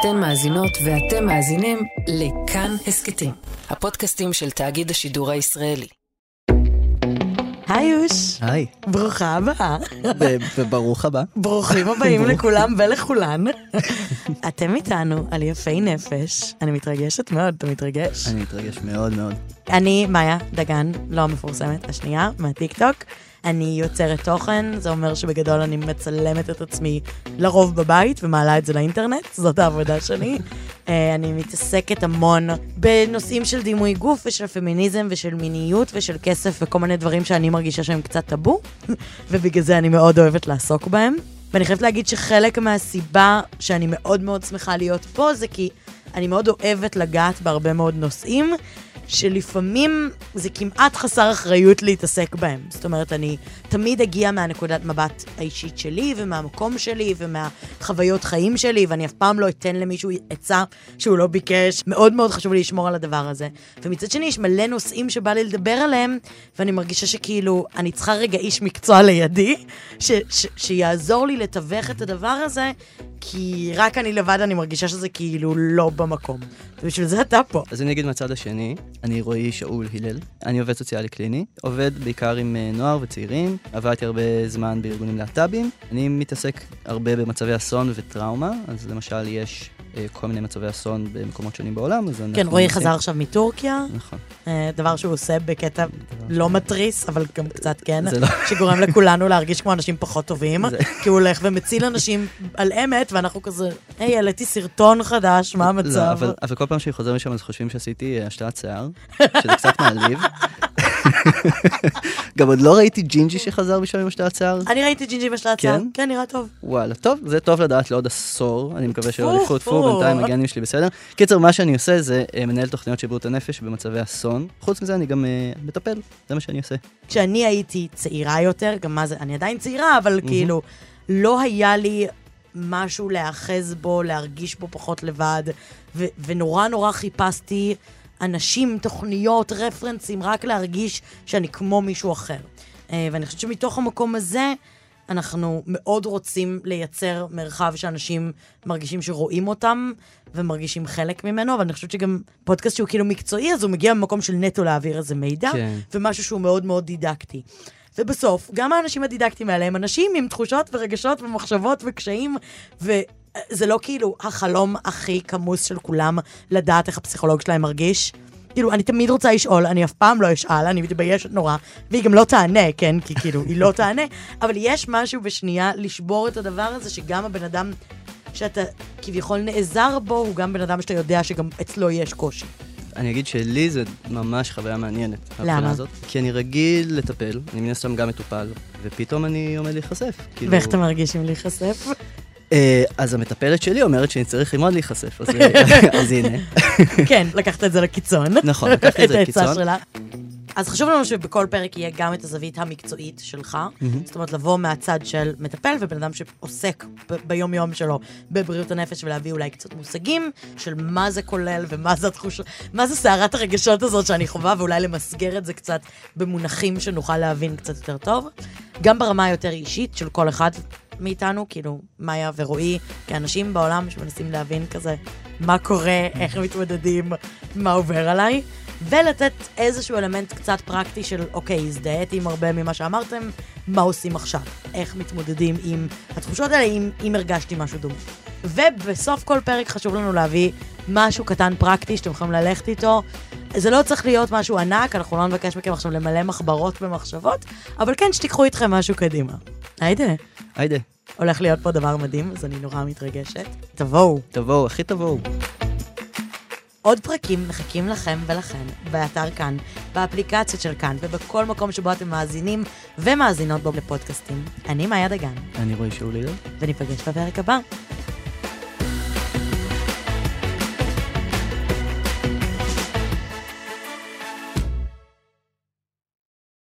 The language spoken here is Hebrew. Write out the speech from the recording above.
אתן מאזינות ואתם מאזינים לכאן הסכתים, הפודקאסטים של תאגיד השידור הישראלי. היי יוש, היי, ברוכה הבאה. וברוך הבא. ברוכים הבאים לכולם ולכולן. אתם איתנו על יפי נפש. אני מתרגשת מאוד, אתה מתרגש? אני מתרגש מאוד מאוד. אני מאיה דגן, לא המפורסמת, השנייה, מהטיקטוק. אני יוצרת תוכן, זה אומר שבגדול אני מצלמת את עצמי לרוב בבית ומעלה את זה לאינטרנט, זאת העבודה שלי. אה, אני מתעסקת המון בנושאים של דימוי גוף ושל פמיניזם ושל מיניות ושל כסף וכל מיני דברים שאני מרגישה שהם קצת טאבו, ובגלל זה אני מאוד אוהבת לעסוק בהם. ואני חייבת להגיד שחלק מהסיבה שאני מאוד מאוד שמחה להיות פה זה כי אני מאוד אוהבת לגעת בהרבה מאוד נושאים. שלפעמים זה כמעט חסר אחריות להתעסק בהם. זאת אומרת, אני תמיד אגיע מהנקודת מבט האישית שלי, ומהמקום שלי, ומהחוויות חיים שלי, ואני אף פעם לא אתן למישהו עצה שהוא לא ביקש. מאוד מאוד חשוב לי לשמור על הדבר הזה. ומצד שני, יש מלא נושאים שבא לי לדבר עליהם, ואני מרגישה שכאילו, אני צריכה רגע איש מקצוע לידי, ש- ש- שיעזור לי לתווך את הדבר הזה, כי רק אני לבד, אני מרגישה שזה כאילו לא במקום. ובשביל זה אתה פה. אז אני אגיד מהצד השני, אני רועי שאול הלל, אני עובד סוציאלי קליני, עובד בעיקר עם אה, נוער וצעירים, עבדתי הרבה זמן בארגונים להט"בים, אני מתעסק הרבה במצבי אסון וטראומה, אז למשל יש כל מיני מצבי אסון במקומות שונים בעולם, אז אנחנו... כן, רועי חזר עכשיו מטורקיה, נכון. אה, דבר שהוא עושה בקטע לא מתריס, אבל גם קצת כן, לא- שגורם לכולנו להרגיש כמו אנשים פחות טובים, כי הוא הולך ומציל אנשים על אמת, ואנחנו כזה, היי, העליתי סרטון חדש, מה לא, המצב? אבל, אבל כל פעם שאני חוזר משם אז חושבים שעשיתי אה, השתלת שיער, שזה קצת מעליב. גם עוד לא ראיתי ג'ינג'י שחזר משם עם השתלת שיער. אני ראיתי ג'ינג'י בשלט כן? שיער, כן, נראה טוב. וואלה, טוב, זה טוב לדעת לעוד עשור, אני מקווה שלא טפו, טפו בינתיים הגנים שלי בסדר. קיצר, מה שאני עושה זה אה, מנהל תוכניות של בריאות הנפש במצבי אסון. חוץ מזה אני גם אה, מטפל, זה מה שאני עושה. כשאני הייתי צעירה יותר, גם מה זה, אני עדיין צעירה, אבל כאילו, לא היה לי משהו להיאחז בו, להרגיש בו פחות לבד, ונורא נורא חיפשתי אנשים, תוכניות, רפרנסים, רק להרגיש שאני כמו מישהו אחר. אה, ואני חושבת שמתוך המקום הזה, אנחנו מאוד רוצים לייצר מרחב שאנשים מרגישים שרואים אותם ומרגישים חלק ממנו, אבל אני חושבת שגם פודקאסט שהוא כאילו מקצועי, אז הוא מגיע ממקום של נטו להעביר איזה מידע, כן. ומשהו שהוא מאוד מאוד דידקטי. ובסוף, גם האנשים הדידקטיים האלה הם אנשים עם תחושות ורגשות ומחשבות וקשיים, וזה לא כאילו החלום הכי כמוס של כולם לדעת איך הפסיכולוג שלהם מרגיש. כאילו, אני תמיד רוצה לשאול, אני אף פעם לא אשאל, אני מתביישת נורא, והיא גם לא תענה, כן? כי כאילו, היא לא תענה, אבל יש משהו בשנייה לשבור את הדבר הזה, שגם הבן אדם שאתה כביכול נעזר בו, הוא גם בן אדם שאתה יודע שגם אצלו יש קושי. אני אגיד שלי זה ממש חוויה מעניינת. למה? הזאת. כי אני רגיל לטפל, אני מן הסתם גם מטופל, ופתאום אני עומד להיחשף. כאילו- ואיך אתה מרגיש עם להיחשף? אה, אז המטפלת שלי אומרת שאני צריך ללמוד להיחשף, אז אה, אז הנה. כן, לקחת את זה לקיצון. נכון, לקחתי את זה העצה לקיצון. שלה. אז חשוב לנו שבכל פרק יהיה גם את הזווית המקצועית שלך. זאת אומרת, לבוא מהצד של מטפל ובן אדם שעוסק ב- ביום-יום שלו בבריאות הנפש ולהביא אולי קצת מושגים של מה זה כולל ומה זה התחושה, מה זה סערת הרגשות הזאת שאני חווה, ואולי למסגר את זה קצת במונחים שנוכל להבין קצת יותר טוב. גם ברמה היותר אישית של כל אחד מאיתנו, כאילו, מאיה ורועי, כאנשים בעולם שמנסים להבין כזה מה קורה, איך מתמודדים, מה עובר עליי, ולתת איזשהו אלמנט קצת פרקטי של, אוקיי, הזדהיתי עם הרבה ממה שאמרתם, מה עושים עכשיו? איך מתמודדים עם התחושות האלה, אם, אם הרגשתי משהו דומה. ובסוף כל פרק חשוב לנו להביא משהו קטן פרקטי שאתם יכולים ללכת איתו. זה לא צריך להיות משהו ענק, אנחנו לא נבקש מכם עכשיו למלא מחברות במחשבות, אבל כן שתיקחו איתכם משהו קדימה. היידה, היידה, הולך להיות פה דבר מדהים, אז אני נורא מתרגשת. תבואו. תבואו, הכי תבואו. עוד פרקים מחכים לכם ולכן באתר כאן, באפליקציות של כאן ובכל מקום שבו אתם מאזינים ומאזינות בו לפודקאסטים. אני מאיה דגן, אני רואה שאולי. וניפגש בפרק הבא.